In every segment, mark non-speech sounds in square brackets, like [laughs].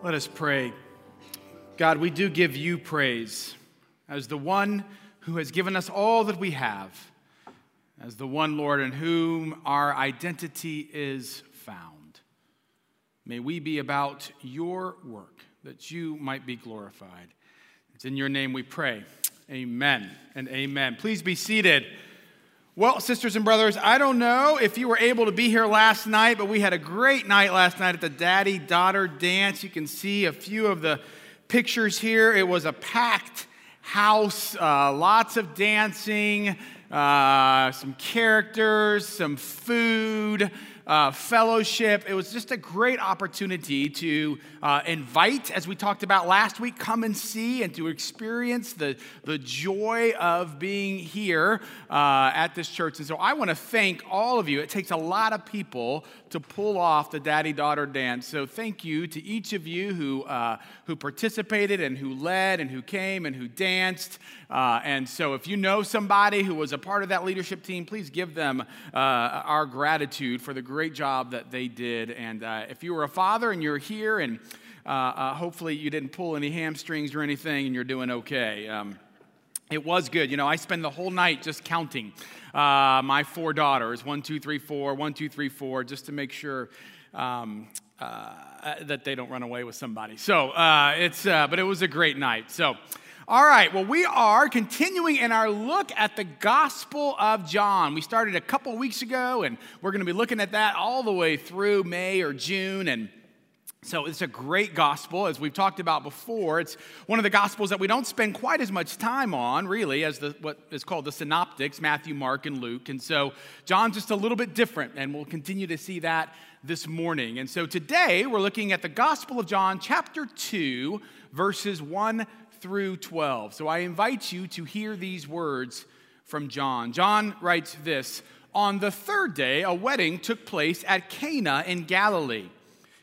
Let us pray. God, we do give you praise as the one who has given us all that we have, as the one, Lord, in whom our identity is found. May we be about your work, that you might be glorified. It's in your name we pray. Amen and amen. Please be seated. Well, sisters and brothers, I don't know if you were able to be here last night, but we had a great night last night at the daddy daughter dance. You can see a few of the pictures here. It was a packed house, uh, lots of dancing, uh, some characters, some food uh, fellowship. It was just a great opportunity to uh, invite, as we talked about last week, come and see and to experience the, the joy of being here uh, at this church. And so I want to thank all of you. It takes a lot of people to pull off the daddy daughter dance. So thank you to each of you who, uh, who participated and who led and who came and who danced. Uh, and so if you know somebody who was a part of that leadership team, please give them uh, our gratitude for the great job that they did. And uh, if you were a father and you're here, and uh, uh, hopefully you didn't pull any hamstrings or anything, and you're doing okay. Um, it was good. You know, I spend the whole night just counting uh, my four daughters one, two, three, four, one, two, three, four, just to make sure. Um, uh, that they don't run away with somebody. So uh, it's, uh, but it was a great night. So, all right, well, we are continuing in our look at the Gospel of John. We started a couple weeks ago, and we're going to be looking at that all the way through May or June. And so it's a great gospel, as we've talked about before. It's one of the gospels that we don't spend quite as much time on, really, as the, what is called the synoptics Matthew, Mark, and Luke. And so John's just a little bit different, and we'll continue to see that this morning. And so today we're looking at the Gospel of John, chapter 2, verses 1 through 12. So I invite you to hear these words from John. John writes this On the third day, a wedding took place at Cana in Galilee.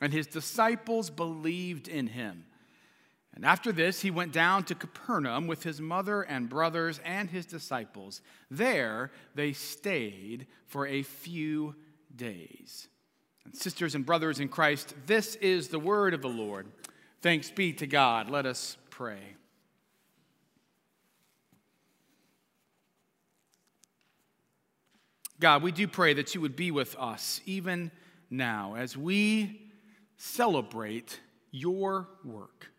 and his disciples believed in him. And after this, he went down to Capernaum with his mother and brothers and his disciples. There they stayed for a few days. And sisters and brothers in Christ, this is the word of the Lord. Thanks be to God. Let us pray. God, we do pray that you would be with us even now as we celebrate your work.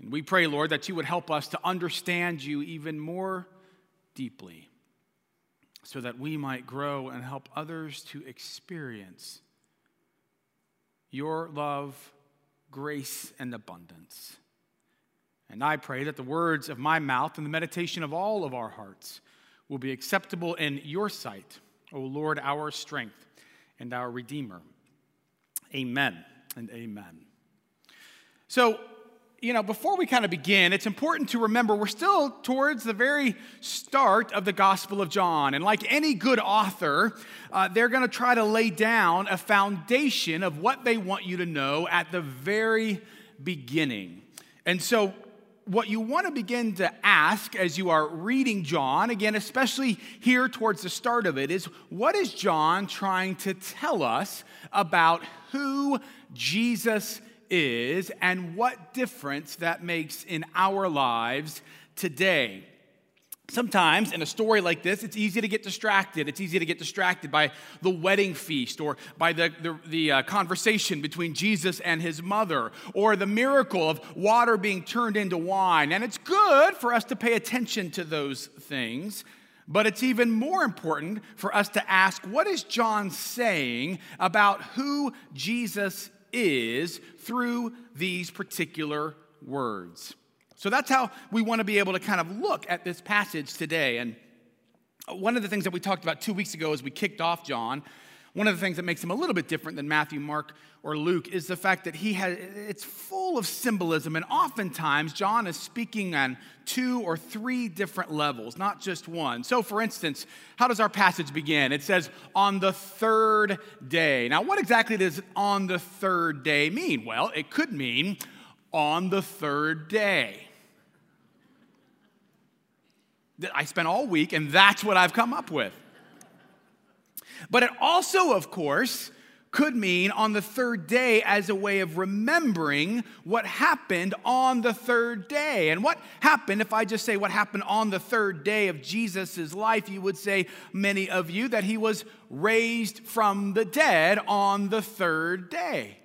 And we pray, Lord, that you would help us to understand you even more deeply so that we might grow and help others to experience your love grace, and abundance. And I pray that the words of my mouth and the meditation of all of our hearts will be acceptable in your sight, O Lord, our strength and our Redeemer. Amen and amen. So, you know, before we kind of begin, it's important to remember we're still towards the very start of the Gospel of John. And like any good author, uh, they're going to try to lay down a foundation of what they want you to know at the very beginning. And so, what you want to begin to ask as you are reading John, again, especially here towards the start of it, is what is John trying to tell us about who Jesus is and what difference that makes in our lives today? Sometimes in a story like this, it's easy to get distracted. It's easy to get distracted by the wedding feast or by the, the, the uh, conversation between Jesus and his mother or the miracle of water being turned into wine. And it's good for us to pay attention to those things. But it's even more important for us to ask what is John saying about who Jesus is through these particular words? So that's how we want to be able to kind of look at this passage today. And one of the things that we talked about two weeks ago as we kicked off John, one of the things that makes him a little bit different than Matthew, Mark, or Luke is the fact that he has it's full of symbolism and oftentimes John is speaking on two or three different levels, not just one. So for instance, how does our passage begin? It says on the third day. Now what exactly does on the third day mean? Well, it could mean on the third day. I spent all week, and that's what I've come up with. But it also, of course, could mean on the third day as a way of remembering what happened on the third day. And what happened, if I just say what happened on the third day of Jesus' life, you would say, many of you, that he was raised from the dead on the third day.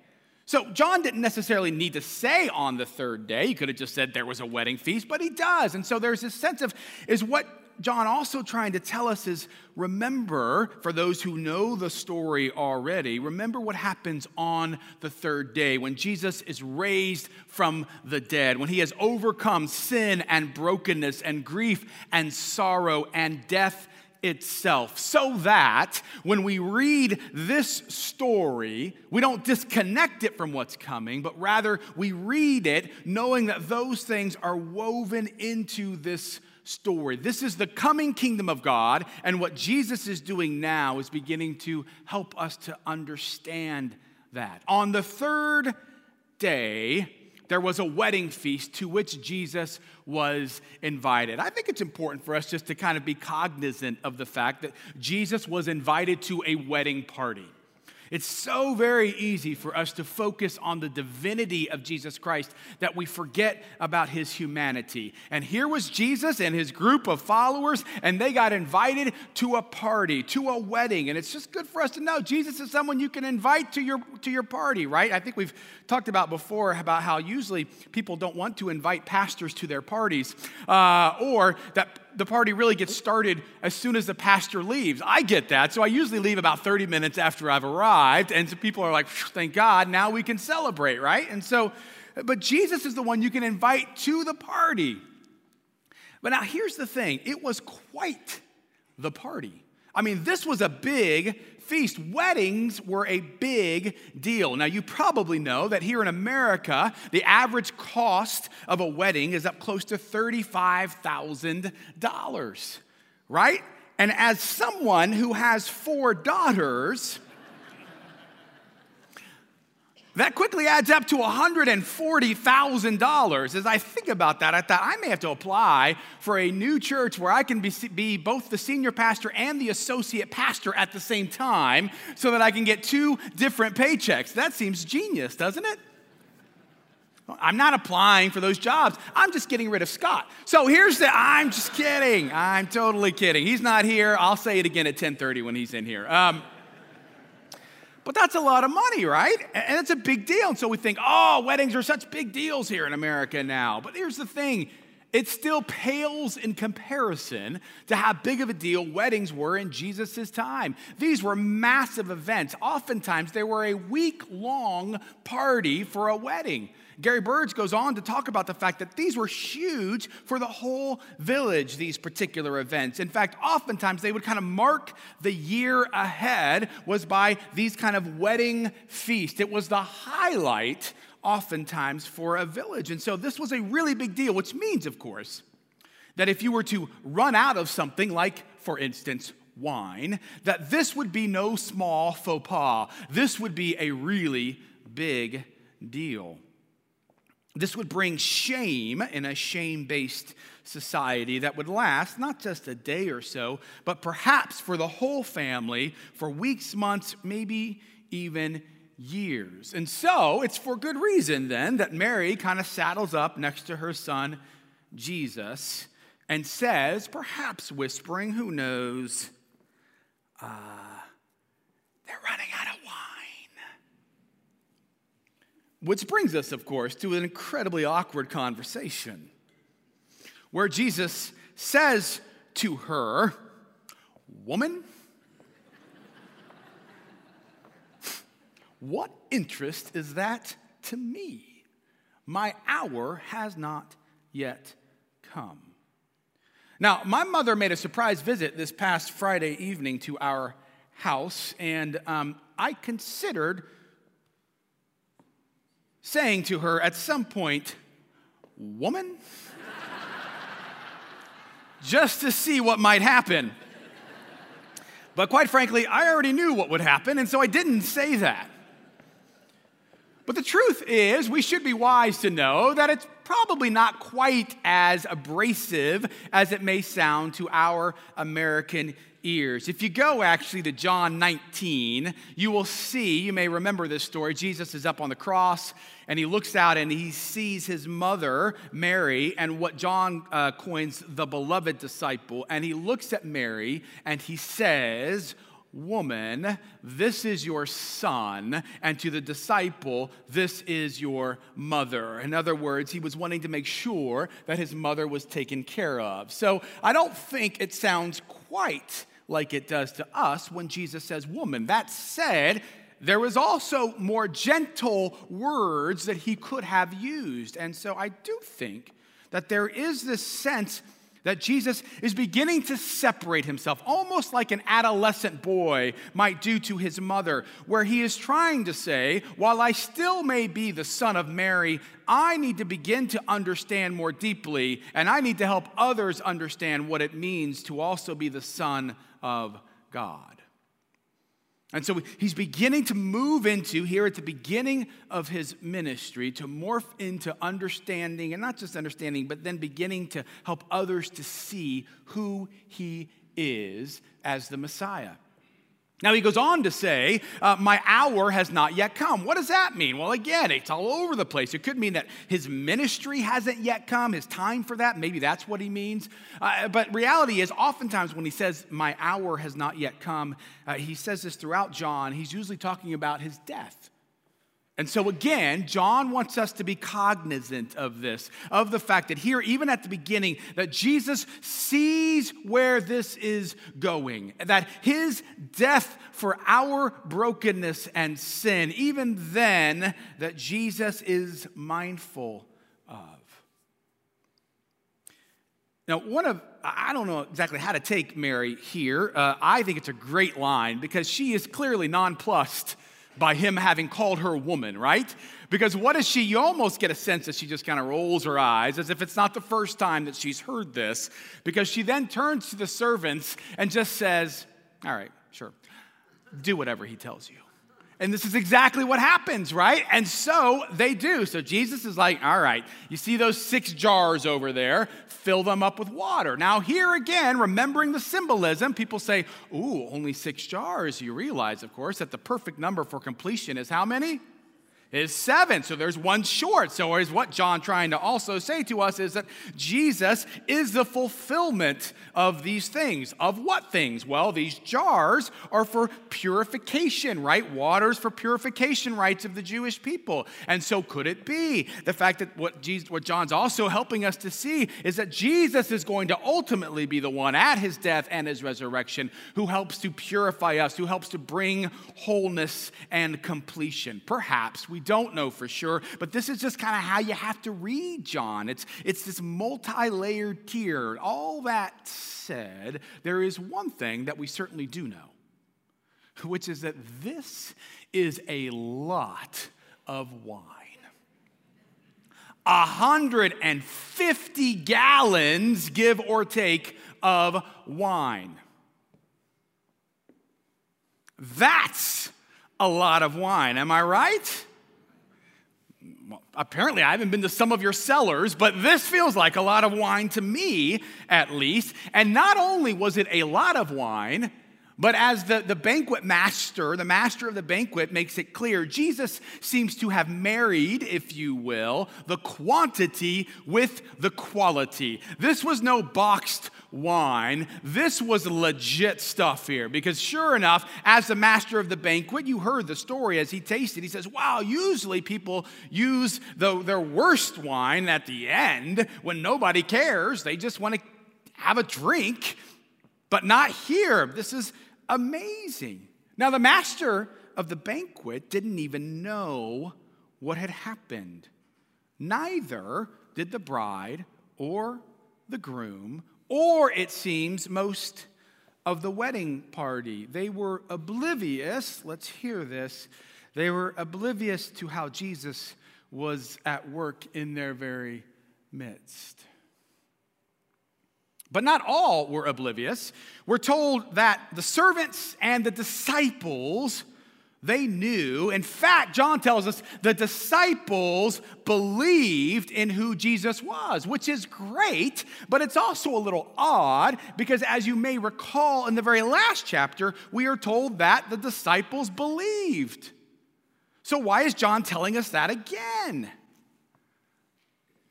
So, John didn't necessarily need to say on the third day. He could have just said there was a wedding feast, but he does. And so there's this sense of, is what John also trying to tell us is remember, for those who know the story already, remember what happens on the third day when Jesus is raised from the dead, when he has overcome sin and brokenness and grief and sorrow and death itself, so that when we read this story, we don't disconnect it from what's coming, but rather we read it knowing that those things are woven into this story. This is the coming kingdom of God, and what Jesus is doing now is beginning to help us to understand that. On the third day, there was a wedding feast to which Jesus was invited. I think it's important for us just to kind of be cognizant of the fact that Jesus was invited to a wedding party. It's so very easy for us to focus on the divinity of Jesus Christ that we forget about his humanity. And here was Jesus and his group of followers, and they got invited to a party, to a wedding. And it's just good for us to know Jesus is someone you can invite to your, to your party, right? I think we've talked about before about how usually people don't want to invite pastors to their parties, uh, or that the party really gets started as soon as the pastor leaves. I get that. So I usually leave about 30 minutes after I've arrived. And so people are like, thank God, now we can celebrate, right? And so, but Jesus is the one you can invite to the party. But now here's the thing it was quite the party. I mean, this was a big feast. Weddings were a big deal. Now, you probably know that here in America, the average cost of a wedding is up close to $35,000, right? And as someone who has four daughters, that quickly adds up to $140,000. As I think about that, I thought I may have to apply for a new church where I can be, be both the senior pastor and the associate pastor at the same time so that I can get two different paychecks. That seems genius, doesn't it? I'm not applying for those jobs. I'm just getting rid of Scott. So here's the I'm just kidding. I'm totally kidding. He's not here. I'll say it again at 10:30 when he's in here. Um, but that's a lot of money, right? And it's a big deal. And so we think, oh, weddings are such big deals here in America now. But here's the thing it still pales in comparison to how big of a deal weddings were in Jesus' time. These were massive events. Oftentimes, they were a week long party for a wedding. Gary Burge goes on to talk about the fact that these were huge for the whole village, these particular events. In fact, oftentimes they would kind of mark the year ahead was by these kind of wedding feast. It was the highlight oftentimes for a village. And so this was a really big deal, which means, of course, that if you were to run out of something like, for instance, wine, that this would be no small faux pas. This would be a really big deal. This would bring shame in a shame based society that would last not just a day or so, but perhaps for the whole family for weeks, months, maybe even years. And so it's for good reason then that Mary kind of saddles up next to her son, Jesus, and says, perhaps whispering, who knows, uh, they're running out of wine. Which brings us, of course, to an incredibly awkward conversation where Jesus says to her, Woman, what interest is that to me? My hour has not yet come. Now, my mother made a surprise visit this past Friday evening to our house, and um, I considered saying to her at some point, Woman? Just to see what might happen. But quite frankly, I already knew what would happen, and so I didn't say that. But the truth is, we should be wise to know that it's probably not quite as abrasive as it may sound to our American ears. If you go actually to John 19, you will see, you may remember this story. Jesus is up on the cross and he looks out and he sees his mother, Mary, and what John uh, coins the beloved disciple. And he looks at Mary and he says, Woman, this is your son, and to the disciple, this is your mother. In other words, he was wanting to make sure that his mother was taken care of. So I don't think it sounds quite like it does to us when Jesus says woman. That said, there was also more gentle words that he could have used. And so I do think that there is this sense that Jesus is beginning to separate himself, almost like an adolescent boy might do to his mother, where he is trying to say, While I still may be the son of Mary, I need to begin to understand more deeply, and I need to help others understand what it means to also be the son of God. And so he's beginning to move into, here at the beginning of his ministry, to morph into understanding, and not just understanding, but then beginning to help others to see who he is as the Messiah. Now he goes on to say, uh, My hour has not yet come. What does that mean? Well, again, it's all over the place. It could mean that his ministry hasn't yet come, his time for that. Maybe that's what he means. Uh, but reality is, oftentimes when he says, My hour has not yet come, uh, he says this throughout John. He's usually talking about his death. And so, again, John wants us to be cognizant of this, of the fact that here, even at the beginning, that Jesus sees where this is going, that his death for our brokenness and sin, even then, that Jesus is mindful of. Now, one of, I don't know exactly how to take Mary here. Uh, I think it's a great line because she is clearly nonplussed by him having called her a woman, right? Because what is she? You almost get a sense that she just kind of rolls her eyes as if it's not the first time that she's heard this, because she then turns to the servants and just says, All right, sure, do whatever he tells you. And this is exactly what happens, right? And so they do. So Jesus is like, all right, you see those six jars over there? Fill them up with water. Now, here again, remembering the symbolism, people say, ooh, only six jars. You realize, of course, that the perfect number for completion is how many? Is seven. So there's one short. So is what John trying to also say to us is that Jesus is the fulfillment of these things. Of what things? Well, these jars are for purification, right? Waters for purification rites of the Jewish people. And so could it be the fact that what Jesus, what John's also helping us to see is that Jesus is going to ultimately be the one at his death and his resurrection who helps to purify us, who helps to bring wholeness and completion. Perhaps we don't know for sure, but this is just kind of how you have to read John. It's, it's this multi layered tier. All that said, there is one thing that we certainly do know, [laughs] which is that this is a lot of wine. 150 gallons, give or take, of wine. That's a lot of wine, am I right? Apparently I haven't been to some of your cellars, but this feels like a lot of wine to me, at least. And not only was it a lot of wine, but as the, the banquet master, the master of the banquet makes it clear, Jesus seems to have married, if you will, the quantity with the quality. This was no boxed wine. This was legit stuff here because, sure enough, as the master of the banquet, you heard the story as he tasted. He says, Wow, usually people use the, their worst wine at the end when nobody cares. They just want to have a drink, but not here. This is amazing. Now, the master of the banquet didn't even know what had happened. Neither did the bride or the groom, or it seems most of the wedding party. They were oblivious, let's hear this, they were oblivious to how Jesus was at work in their very midst. But not all were oblivious. We're told that the servants and the disciples, they knew. In fact, John tells us the disciples believed in who Jesus was, which is great, but it's also a little odd because, as you may recall in the very last chapter, we are told that the disciples believed. So, why is John telling us that again?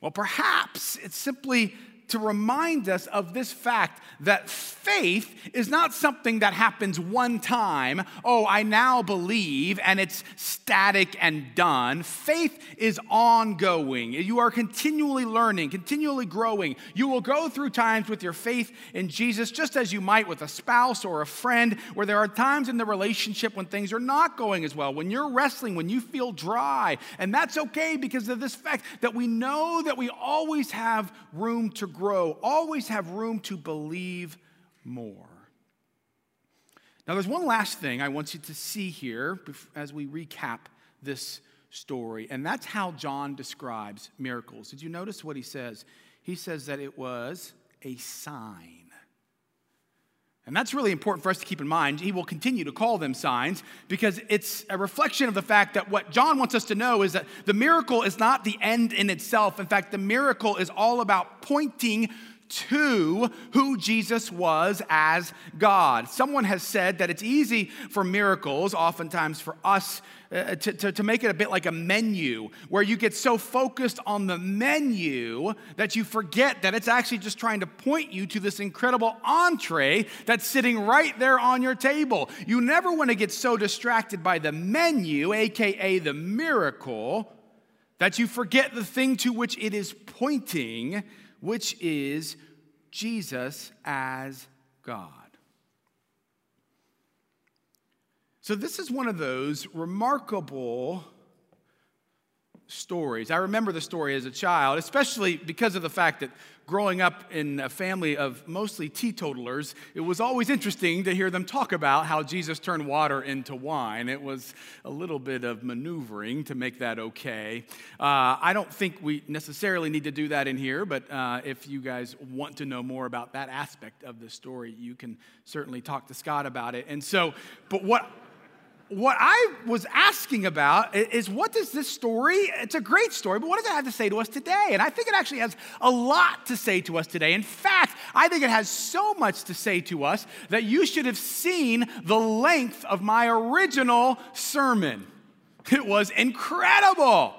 Well, perhaps it's simply to remind us of this fact that faith is not something that happens one time. Oh, I now believe, and it's static and done. Faith is ongoing. You are continually learning, continually growing. You will go through times with your faith in Jesus, just as you might with a spouse or a friend, where there are times in the relationship when things are not going as well, when you're wrestling, when you feel dry. And that's okay because of this fact that we know that we always have room to grow, always have room to believe more. Now, there's one last thing I want you to see here as we recap this story, and that's how John describes miracles. Did you notice what he says? He says that it was a sign. And that's really important for us to keep in mind. He will continue to call them signs because it's a reflection of the fact that what John wants us to know is that the miracle is not the end in itself. In fact, the miracle is all about pointing to who Jesus was as God. Someone has said that it's easy for miracles, oftentimes for us, uh, to, to, to, make it a bit like a menu, where you get so focused on the menu that you forget that it's actually just trying to point you to this incredible entree that's sitting right there on your table. You never want to get so distracted by the menu, aka the miracle, that you forget the thing to which it is pointing which is Jesus as God. So, this is one of those remarkable stories. I remember the story as a child, especially because of the fact that growing up in a family of mostly teetotalers, it was always interesting to hear them talk about how Jesus turned water into wine. It was a little bit of maneuvering to make that okay. Uh, I don't think we necessarily need to do that in here, but uh, if you guys want to know more about that aspect of the story, you can certainly talk to Scott about it. And so, but what what I was asking about is what does this story, it's a great story, but what does it have to say to us today? And I think it actually has a lot to say to us today. In fact, I think it has so much to say to us that you should have seen the length of my original sermon. It was incredible.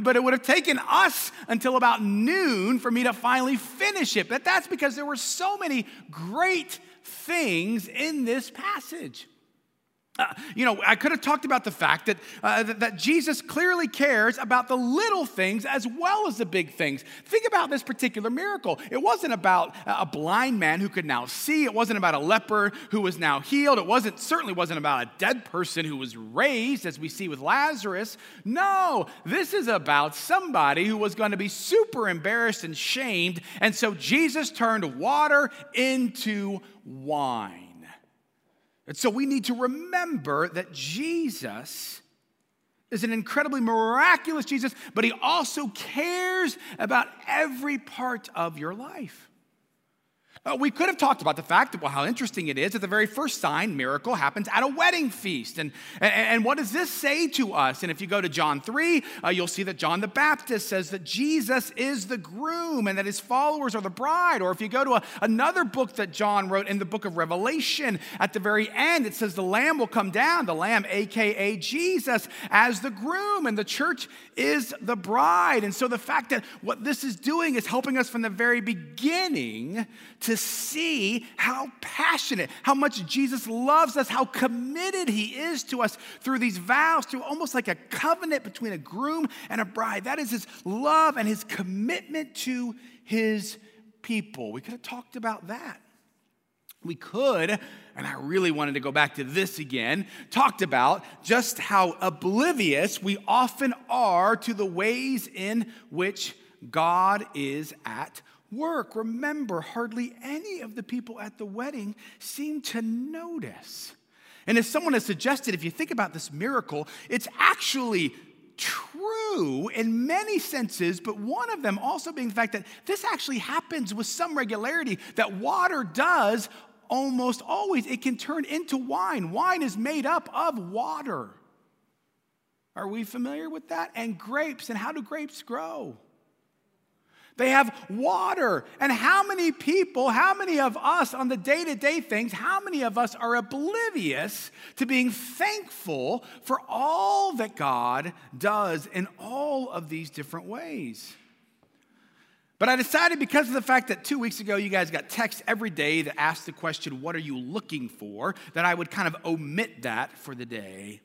But it would have taken us until about noon for me to finally finish it. But that's because there were so many great things in this passage. Uh, you know, I could have talked about the fact that, uh, that, that, Jesus clearly cares about the little things as well as the big things. Think about this particular miracle. It wasn't about a blind man who could now see. It wasn't about a leper who was now healed. It wasn't certainly wasn't about a dead person who was raised, as we see with Lazarus. No, this is about somebody who was going to be super embarrassed and shamed, and so Jesus turned water into wine. And so we need to remember that Jesus is an incredibly miraculous Jesus, but he also cares about every part of your life. Uh, we could have talked about the fact that, well, how interesting it is that the very first sign miracle happens at a wedding feast. And, and, and what does this say to us? And if you go to John 3, uh, you'll see that John the Baptist says that Jesus is the groom and that his followers are the bride. Or if you go to a, another book that John wrote in the book of Revelation, at the very end, it says the Lamb will come down, the Lamb, AKA Jesus, as the groom, and the church is the bride. And so the fact that what this is doing is helping us from the very beginning to see how passionate, how much Jesus loves us, how committed he is to us through these vows, through almost like a covenant between a groom and a bride. That is his love and his commitment to his people. We could have talked about that. We could, and I really wanted to go back to this again, talked about just how oblivious we often are to the ways in which God is at work. Remember, hardly any of the people at the wedding seemed to notice. And as someone has suggested, if you think about this miracle, it's actually true in many senses, but one of them also being the fact that this actually happens with some regularity, that water does almost always, it can turn into wine. Wine is made up of water. Are we familiar with that? And grapes, and how do grapes grow? They have water. And how many people, how many of us on the day to day things, how many of us are oblivious to being thankful for all that God does in all of these different ways? But I decided because of the fact that two weeks ago you guys got texts every day that asked the question, What are you looking for? that I would kind of omit that for the day.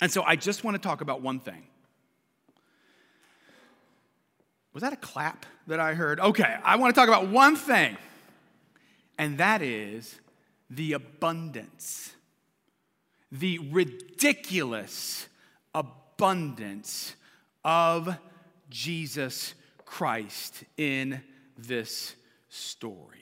And so I just want to talk about one thing. Was that a clap that I heard? Okay, I want to talk about one thing, and that is the abundance, the ridiculous abundance of Jesus Christ in this story.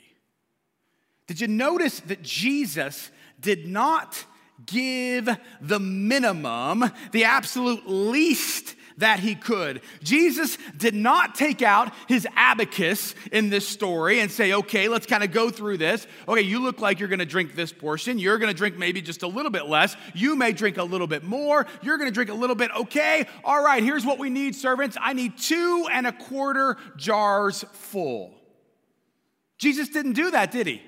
Did you notice that Jesus did not give the minimum, the absolute least that he could. Jesus did not take out his abacus in this story and say, okay, let's kind of go through this. Okay, you look like you're going to drink this portion. You're going to drink maybe just a little bit less. You may drink a little bit more. You're going to drink a little bit. Okay, all right, here's what we need, servants. I need two and a quarter jars full. Jesus didn't do that, did he?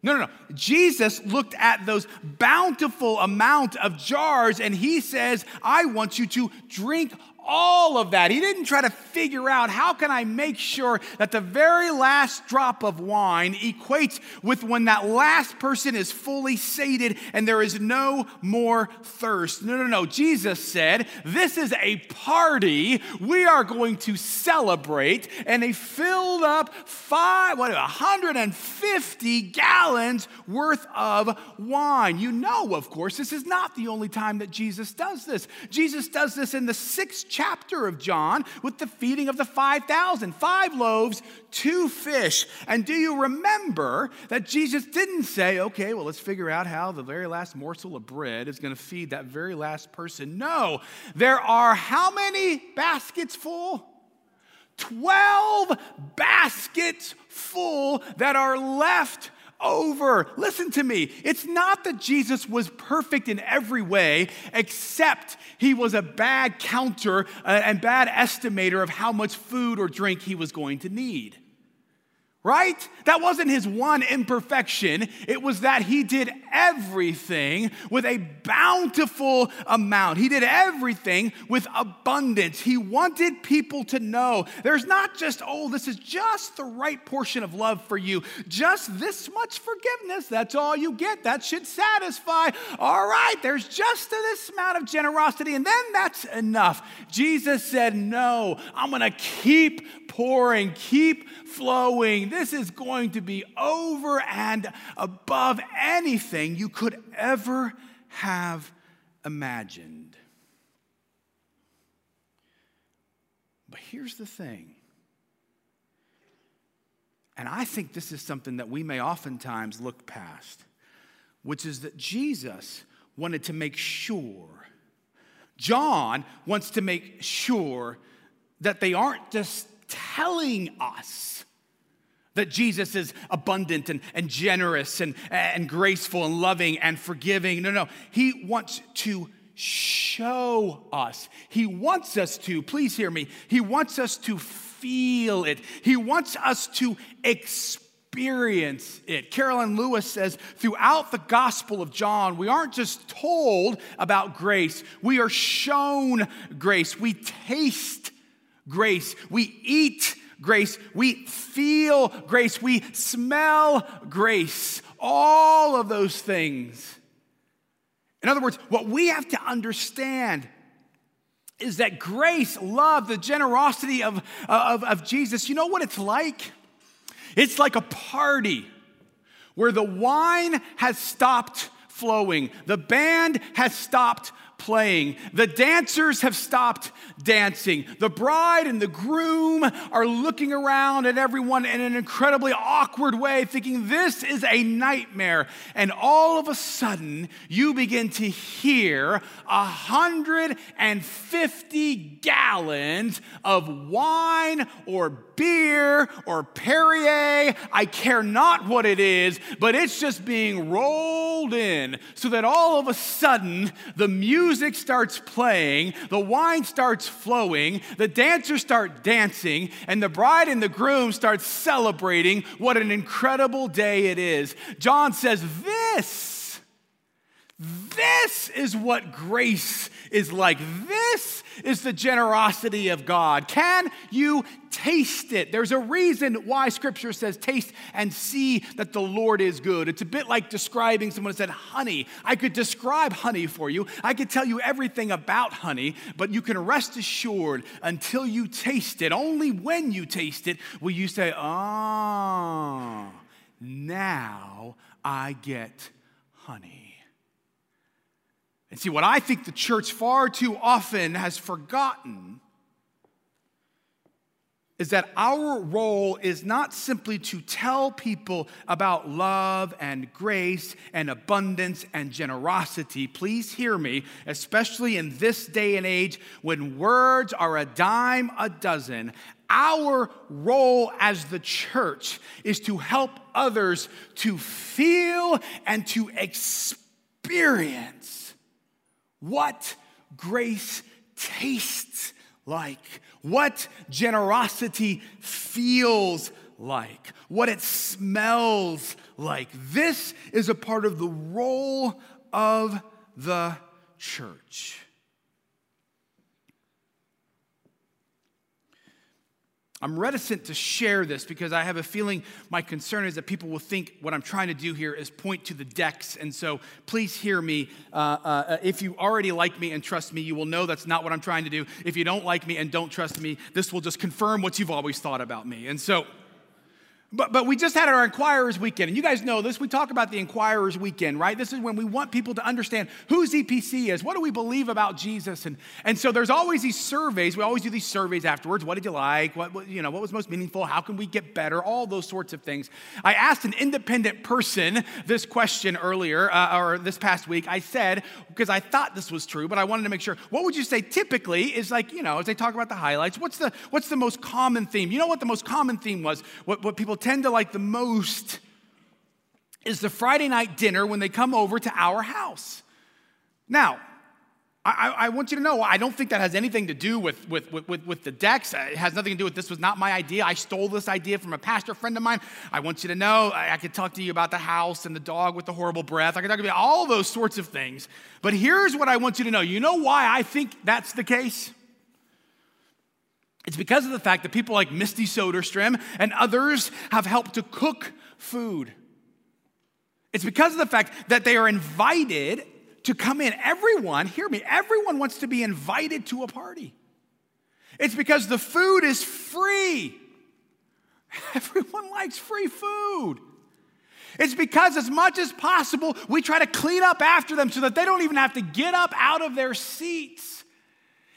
No, no, no. Jesus looked at those bountiful amount of jars and he says, I want you to drink all of that. He didn't try to figure out how can I make sure that the very last drop of wine equates with when that last person is fully sated and there is no more thirst. No, no, no. Jesus said, This is a party. We are going to celebrate. And they filled up five, what, 150 gallons worth of wine. You know, of course, this is not the only time that Jesus does this. Jesus does this in the sixth chapter of John with the feeding of the 5,000 five loaves, two fish. And do you remember that Jesus didn't say, okay, well, let's figure out how the very last morsel of bread is going to feed that very last person? No, there are how many baskets full? 12 baskets full that are left over. Listen to me. It's not that Jesus was perfect in every way, except he was a bad counter uh, and bad estimator of how much food or drink he was going to need right? That wasn't his one imperfection. It was that he did everything with a bountiful amount. He did everything with abundance. He wanted people to know there's not just, oh, this is just the right portion of love for you, just this much forgiveness. That's all you get. That should satisfy. All right, there's just this amount of generosity, and then that's enough. Jesus said, no, I'm going to keep pouring, keep flowing. This is going to be over and above anything you could ever have imagined. But here's the thing. And I think this is something that we may oftentimes look past, which is that Jesus wanted to make sure, John wants to make sure that they aren't just telling us that Jesus is abundant and, and generous and, and graceful and loving and forgiving. No, no. He wants to show us. He wants us to, please hear me, He wants us to feel it. He wants us to experience it. Karoline Lewis says throughout the Gospel of John, we aren't just told about grace, we are shown grace. We taste grace. We eat grace. We feel grace. We smell grace. All of those things. In other words, what we have to understand is that grace, love, the generosity of, of, of Jesus, you know what it's like? It's like a party where the wine has stopped flowing, the band has stopped playing. The dancers have stopped dancing. The bride and the groom are looking around at everyone in an incredibly awkward way, thinking this is a nightmare. And all of a sudden, you begin to hear 150 gallons of wine or beer or Perrier. I care not what it is, but it's just being rolled in so that all of a sudden the music starts playing, the wine starts flowing, the dancers start dancing, and the bride and the groom start celebrating what an incredible day it is. John says, This, this is what grace is like. This is the generosity of God. Can you taste it? There's a reason why scripture says, taste and see that the Lord is good. It's a bit like describing someone said, honey. I could describe honey for you, I could tell you everything about honey, but you can rest assured until you taste it, only when you taste it will you say, oh, now I get honey. And see, what I think the church far too often has forgotten is that our role is not simply to tell people about love and grace and abundance and generosity. Please hear me, especially in this day and age when words are a dime a dozen. Our role as the church is to help others to feel and to experience what grace tastes like, what generosity feels like, what it smells like. This is a part of the role of the church. I'm reticent to share this because I have a feeling my concern is that people will think what I'm trying to do here is point to the decks. And so please hear me. Uh, uh, if you already like me and trust me, you will know that's not what I'm trying to do. If you don't like me and don't trust me, this will just confirm what you've always thought about me. And so, but, but we just had our Inquirers Weekend, and you guys know this. We talk about the Inquirers Weekend, right? This is when we want people to understand who ZPC is. What do we believe about Jesus? And, and so there's always these surveys. We always do these surveys afterwards. What did you like? What, what, you know, what was most meaningful? How can we get better? All those sorts of things. I asked an independent person this question earlier, uh, or this past week. I said, because I thought this was true, but I wanted to make sure, what would you say typically is like, you know, as they talk about the highlights, what's the, what's the most common theme? You know what the most common theme was? What, what people tend to like the most is the Friday night dinner when they come over to our house. Now, I, I, want you to know, I don't think that has anything to do with, with, with, with, the decks. It has nothing to do with this was not my idea. I stole this idea from a pastor friend of mine. I want you to know, I, I could talk to you about the house and the dog with the horrible breath. I could talk about all those sorts of things. But here's what I want you to know. You know why I think that's the case? It's because of the fact that people like Misty Soderstrom and others have helped to cook food. It's because of the fact that they are invited to come in. Everyone, hear me, everyone wants to be invited to a party. It's because the food is free. [laughs] Everyone likes free food. It's because, as much as possible, we try to clean up after them so that they don't even have to get up out of their seats.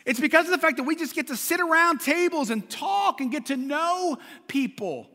It's because of the fact that we just get to sit around tables and talk and get to know people.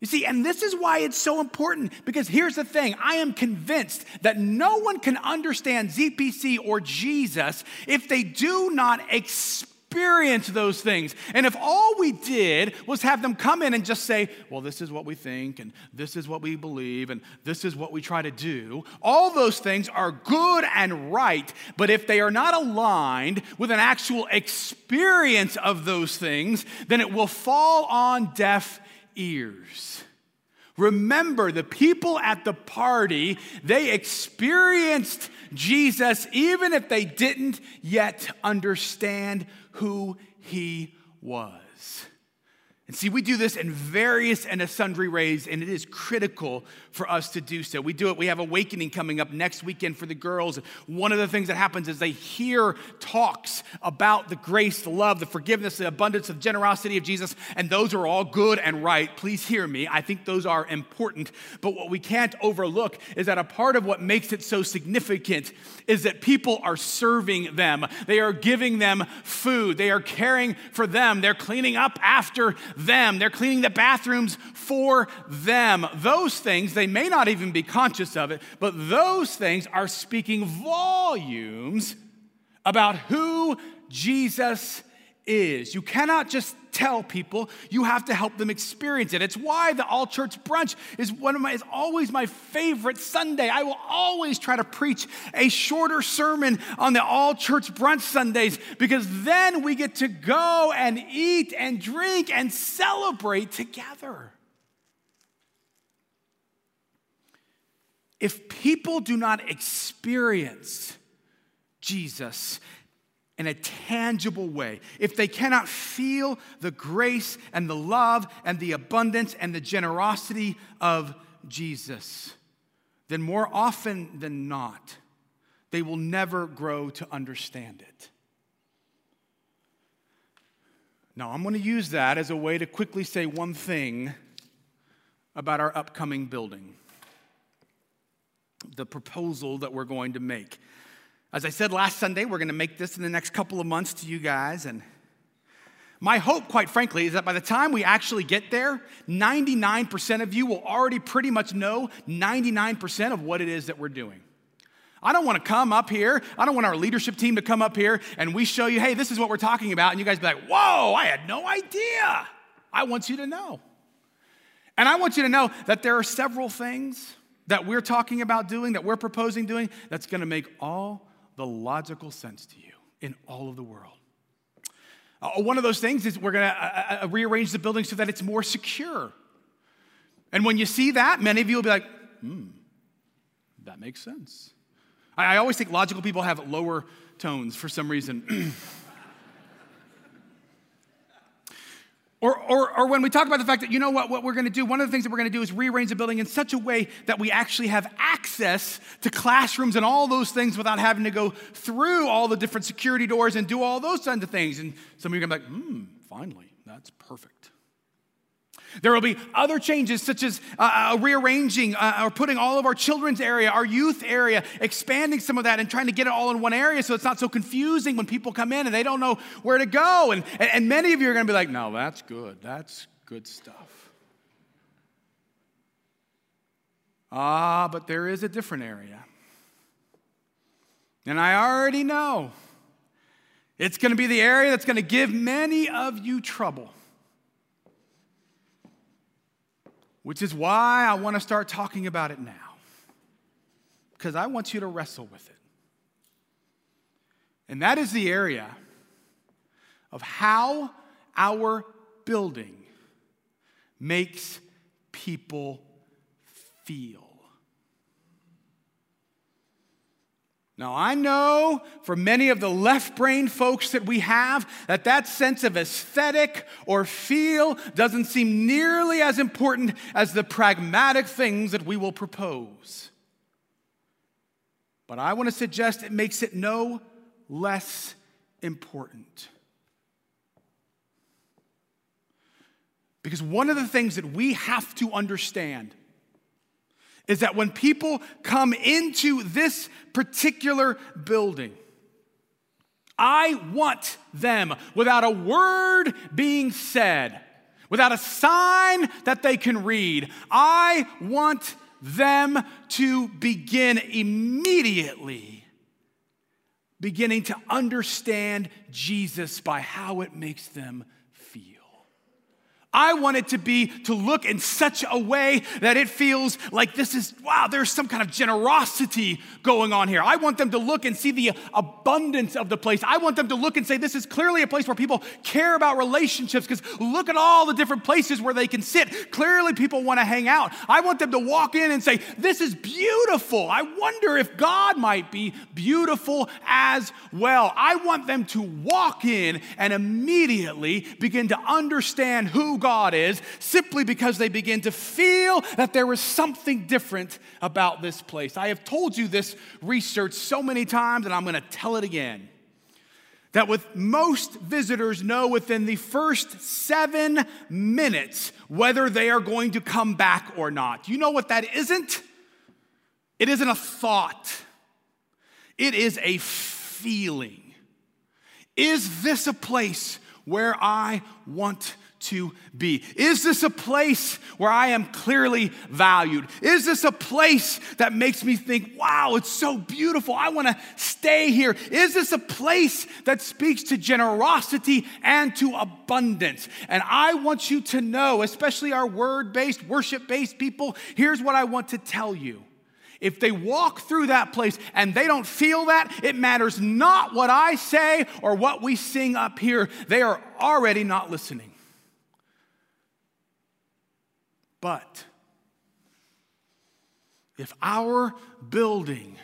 You see, and this is why it's so important because here's the thing I am convinced that no one can understand ZPC or Jesus if they do not experience experience those things. And if all we did was have them come in and just say, well, this is what we think, and this is what we believe, and this is what we try to do, all those things are good and right. But if they are not aligned with an actual experience of those things, then it will fall on deaf ears. Remember, the people at the party, they experienced Jesus even if they didn't yet understand who he was. And see, we do this in various and sundry ways, and it is critical for us to do so. We do it, we have Awakening coming up next weekend for the girls. One of the things that happens is they hear talks about the grace, the love, the forgiveness, the abundance of generosity of Jesus, and those are all good and right. Please hear me. I think those are important. But what we can't overlook is that a part of what makes it so significant is that people are serving them, they are giving them food, they are caring for them, they're cleaning up after them. They're cleaning the bathrooms for them. Those things, they may not even be conscious of it, but those things are speaking volumes about who Jesus is. You cannot just tell people, you have to help them experience it. It's why the all church brunch is one of my is always my favorite Sunday. I will always try to preach a shorter sermon on the all church brunch Sundays because then we get to go and eat and drink and celebrate together. If people do not experience Jesus in a tangible way, if they cannot feel the grace and the love and the abundance and the generosity of Jesus, then more often than not, they will never grow to understand it. Now, I'm going to use that as a way to quickly say one thing about our upcoming building the proposal that we're going to make. As I said last Sunday, we're going to make this in the next couple of months to you guys. And my hope, quite frankly, is that by the time we actually get there, 99% of you will already pretty much know 99% of what it is that we're doing. I don't want to come up here. I don't want our leadership team to come up here and we show you, hey, this is what we're talking about. And you guys be like, whoa, I had no idea. I want you to know. And I want you to know that there are several things that we're talking about doing, that we're proposing doing, that's going to make all the logical sense to you in all of the world. Uh, one of those things is we're going to uh, uh, uh, rearrange the building so that it's more secure. And when you see that, many of you will be like, hmm, that makes sense. I, I always think logical people have lower tones for some reason. [clears throat] Or, or, or, when we talk about the fact that, you know what, what we're going to do, one of the things that we're going to do is rearrange the building in such a way that we actually have access to classrooms and all those things without having to go through all the different security doors and do all those kinds of things. And some of you are to be like, hmm, finally, that's perfect. There will be other changes, such as uh, uh, rearranging uh, or putting all of our children's area, our youth area, expanding some of that and trying to get it all in one area so it's not so confusing when people come in and they don't know where to go. And, and many of you are going to be like, no, that's good. That's good stuff. Ah, but there is a different area. And I already know it's going to be the area that's going to give many of you trouble. Which is why I want to start talking about it now. Because I want you to wrestle with it. And that is the area of how our building makes people feel. Now, I know for many of the left brain folks that we have that that sense of aesthetic or feel doesn't seem nearly as important as the pragmatic things that we will propose. But I want to suggest it makes it no less important. Because one of the things that we have to understand is that when people come into this particular building, I want them, without a word being said, without a sign that they can read, I want them to begin immediately beginning to understand Jesus by how it makes them I want it to be to look in such a way that it feels like this is, wow, there's some kind of generosity going on here. I want them to look and see the abundance of the place. I want them to look and say, this is clearly a place where people care about relationships because look at all the different places where they can sit. Clearly, people want to hang out. I want them to walk in and say, this is beautiful. I wonder if God might be beautiful as well. I want them to walk in and immediately begin to understand who God is simply because they begin to feel that there is something different about this place. I have told you this research so many times, and I'm going to tell it again. That with most visitors know within the first seven minutes whether they are going to come back or not. You know what that isn't? It isn't a thought, it is a feeling. Is this a place where I want to be? Is this a place where I am clearly valued? Is this a place that makes me think, wow, it's so beautiful, I want to stay here? Is this a place that speaks to generosity and to abundance? And I want you to know, especially our word based, worship based people, here's what I want to tell you. If they walk through that place and they don't feel that, it matters not what I say or what we sing up here. They are already not listening. But if our building,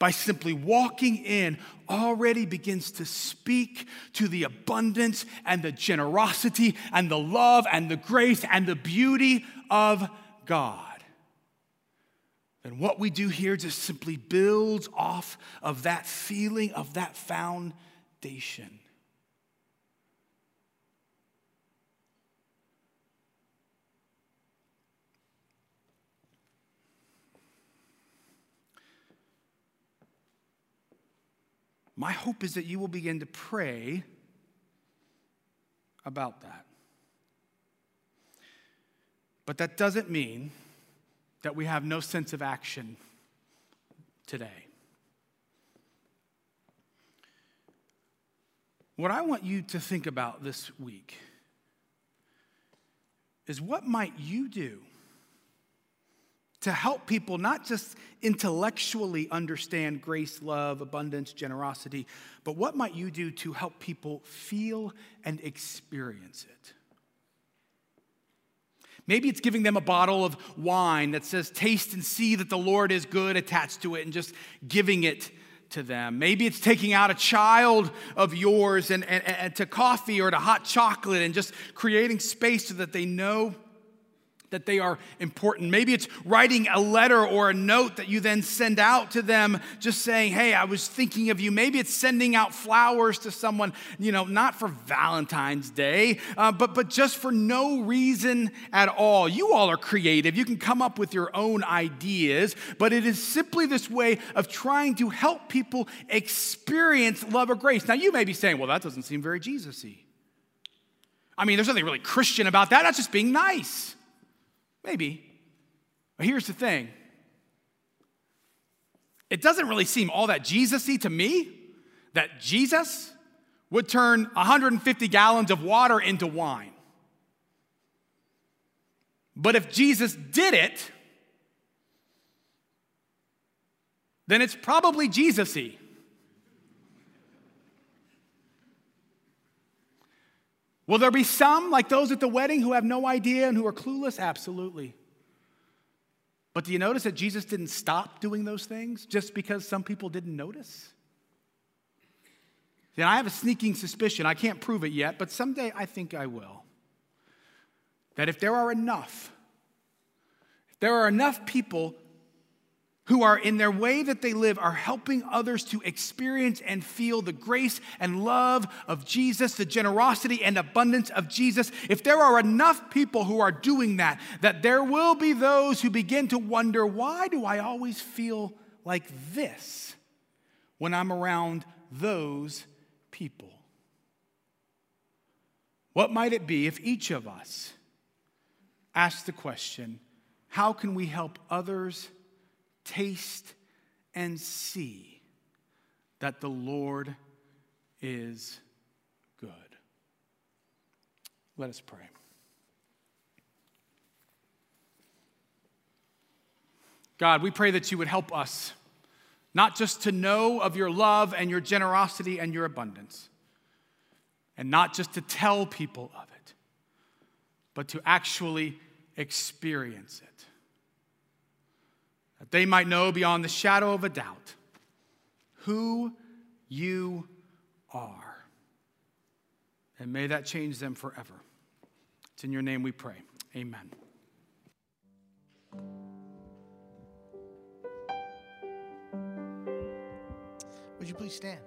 by simply walking in, already begins to speak to the abundance and the generosity and the love and the grace and the beauty of God, then what we do here just simply builds off of that feeling, of that foundation. My hope is that you will begin to pray about that. But that doesn't mean that we have no sense of action today. What I want you to think about this week is what might you do to help people not just intellectually understand grace, love, abundance, generosity, but what might you do to help people feel and experience it? Maybe it's giving them a bottle of wine that says, Taste and see that the Lord is good attached to it, and just giving it to them. Maybe it's taking out a child of yours and, and, and to coffee or to hot chocolate and just creating space so that they know that they are important. Maybe it's writing a letter or a note that you then send out to them, just saying, Hey, I was thinking of you. Maybe it's sending out flowers to someone, you know, not for Valentine's Day, uh, but, but just for no reason at all. You all are creative. You can come up with your own ideas, but it is simply this way of trying to help people experience love or grace. Now, you may be saying, Well, that doesn't seem very Jesus y. I mean, there's nothing really Christian about that. That's just being nice. Maybe. But here's the thing it doesn't really seem all that Jesus y to me that Jesus would turn 150 gallons of water into wine. But if Jesus did it, then it's probably Jesus y. Will there be some, like those at the wedding, who have no idea and who are clueless? Absolutely. But do you notice that Jesus didn't stop doing those things just because some people didn't notice? And I have a sneaking suspicion, I can't prove it yet, but someday I think I will. That if there are enough, if there are enough people who are in their way that they live are helping others to experience and feel the grace and love of Jesus, the generosity and abundance of Jesus, if there are enough people who are doing that, that there will be those who begin to wonder, why do I always feel like this when I'm around those people? What might it be if each of us asked the question, how can we help others? Taste and see that the Lord is good. Let us pray. God, we pray that you would help us not just to know of your love and your generosity and your abundance, and not just to tell people of it, but to actually experience it. That they might know beyond the shadow of a doubt who you are. And may that change them forever. It's in your name we pray. Amen. Would you please stand?